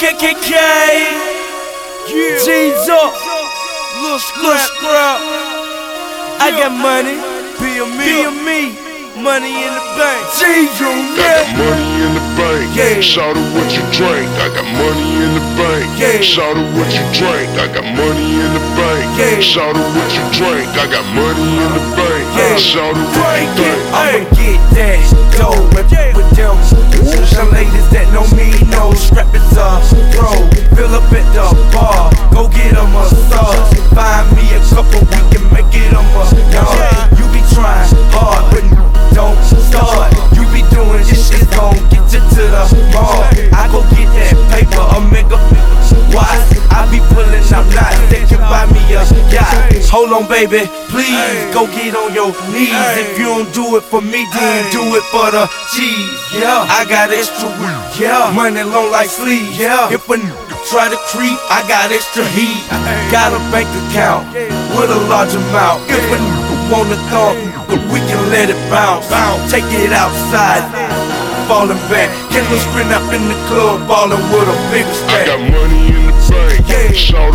KKK. G's up. Little scrap. I got money. be a Be a me. Money in the bank. G's on I got money in the bank. Yeah. Shout out what you drink. I got money in the bank. Yeah. Shout out what you drink. I got money in the bank. Yeah. Shout out what you drink. I got money in the bank. Yeah. Shout out what you Drink I'ma get that dough and with them. Some ladies that know me know strap is a Hold on, baby, please go get on your knees. If you don't do it for me, then do it for the cheese. Yeah, I got extra weed. Yeah, money long like sleeves. Yeah, if a n- try to creep, I got extra heat. Got a bank account with a large amount. If a n- wanna talk, but we can let it bounce. bounce. Take it outside. Falling back, get the sprint up in the club, ballin' with a big I stack. got money in the bank. Yeah. Shout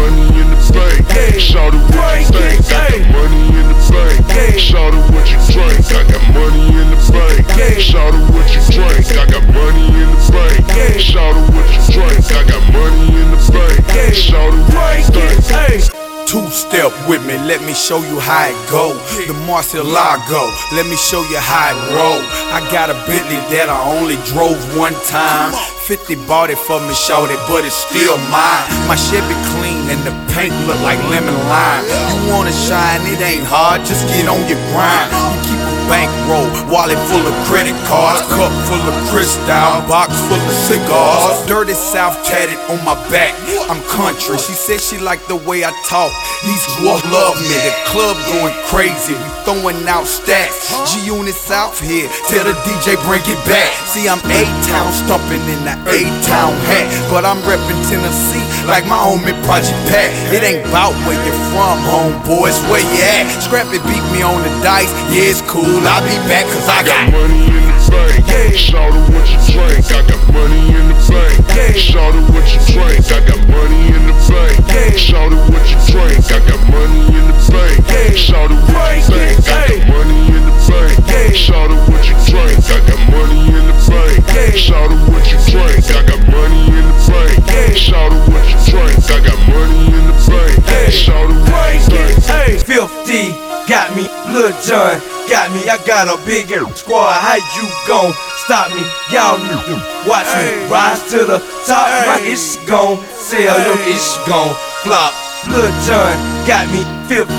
money in the bank. Yeah. Shout out what you Drink think. Got hey. money in the bank. Yeah. Shout out what you drink. I got money in the bank. Yeah. Shout out what you drink. I got money in the bank. Yeah. Shout out what you drink. I got money in the bank. Yeah. Shout out what you Drink think. hey. Two step with me, let me show you how it go. The Marcelago, let me show you how it roll. I got a Bentley that I only drove one time. 50 bought it for me, showed it, but it's still mine. My Chevy clean and the paint look like lemon lime. You wanna shine, it ain't hard, just get on your grind. You keep bankroll, wallet full of credit cards, cup full of crystal, box full of cigars. Dirty South tatted on my back. I'm country. She said she liked the way I talk. These dwarfs love me. The club going crazy. We throwing out stacks. G Unit South here. Tell the DJ bring it back. See, I'm A Town stumping in the A Town hat. But I'm reppin' Tennessee like my homie Project Pat. It ain't bout where you're from, homeboys. Where you at? Scrappy beat me on the dice. Yeah, it's cool. I'll be back cause I I got got money in the bank. Yeah. Shout out what you drink. I got money in the bank. Yeah. Shout out what you drink. I got money in the bank. Yeah. Shout out what you drink. I got money in the bank. Yeah. Shout out what you Drink. I got money in the bank. Yeah. Shout out what you drink. I got money in the bank. Yeah. Shout out what you drink. I got money in the bank. Yeah. Shout out what you drink. I got money in the bank. Yeah. Shout out what you Drink hey. 50 got me, Lil Jon got me. I got a big air squad. How you gon' stop me? Y'all new. Watch me rise to the top. My ish gon' sell, your ish gon' flop. Lil Jon got me 50,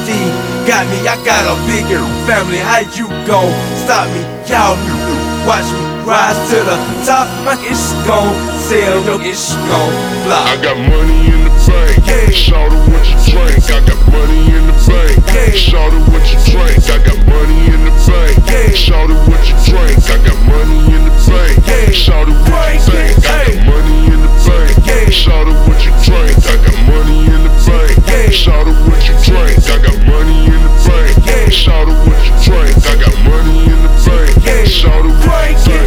got me. I got a bigger family. How you gon' stop me? Y'all new. Watch me rise to the top. My ish gon' sell, your ish gon' flop. I got money bank. Shout her what you drink, I got money in the bank. Shout her what you drink, I got money in the bank. Shout her what you drink, I got money in the bank. Shout her what you drink? I got money in the bank. Shout her what you drink, I got money in the bank. Shout her what you drink, I got money in the bank. Shout her what you drink, I got money in the bank. Shout her what you think.